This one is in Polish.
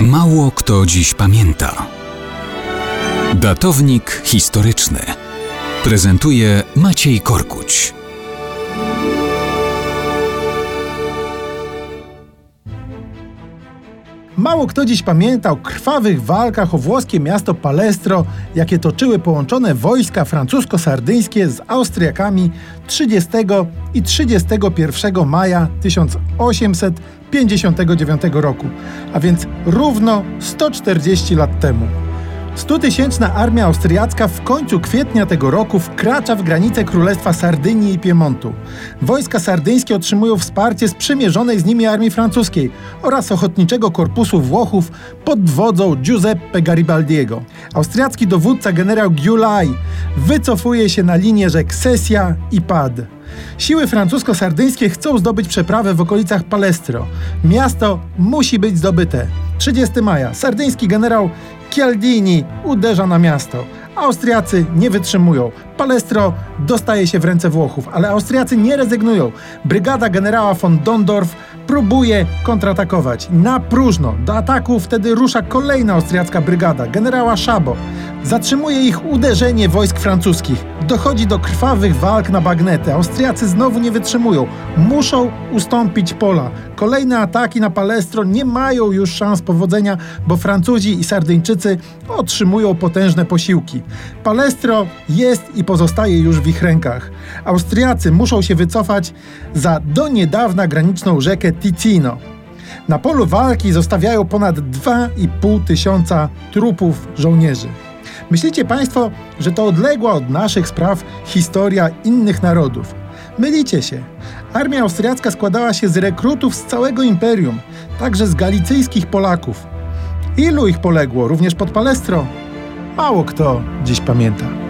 Mało kto dziś pamięta. Datownik historyczny prezentuje Maciej Korkuć. Mało kto dziś pamięta o krwawych walkach o włoskie miasto Palestro, jakie toczyły połączone wojska francusko-sardyńskie z Austriakami 30 i 31 maja 1859 roku, a więc równo 140 lat temu. Stutysięczna armia austriacka w końcu kwietnia tego roku wkracza w granice Królestwa Sardynii i Piemontu. Wojska sardyńskie otrzymują wsparcie sprzymierzonej z nimi armii francuskiej oraz ochotniczego korpusu Włochów pod wodzą Giuseppe Garibaldiego. Austriacki dowódca generał Giulay wycofuje się na linię rzek Sesia i Pad. Siły francusko-sardyńskie chcą zdobyć przeprawę w okolicach Palestro. Miasto musi być zdobyte. 30 maja sardyński generał Chialdini uderza na miasto. Austriacy nie wytrzymują. Palestro dostaje się w ręce Włochów, ale Austriacy nie rezygnują. Brygada generała von Dondorf próbuje kontratakować. Na próżno do ataku wtedy rusza kolejna austriacka brygada generała Szabo. Zatrzymuje ich uderzenie wojsk francuskich. Dochodzi do krwawych walk na bagnety. Austriacy znowu nie wytrzymują. Muszą ustąpić pola. Kolejne ataki na Palestro nie mają już szans powodzenia, bo Francuzi i Sardyńczycy otrzymują potężne posiłki. Palestro jest i pozostaje już w ich rękach. Austriacy muszą się wycofać za do niedawna graniczną rzekę Ticino. Na polu walki zostawiają ponad 2,5 tysiąca trupów żołnierzy. Myślicie Państwo, że to odległa od naszych spraw historia innych narodów? Mylicie się. Armia austriacka składała się z rekrutów z całego imperium, także z galicyjskich Polaków. Ilu ich poległo, również pod Palestro? Mało kto dziś pamięta.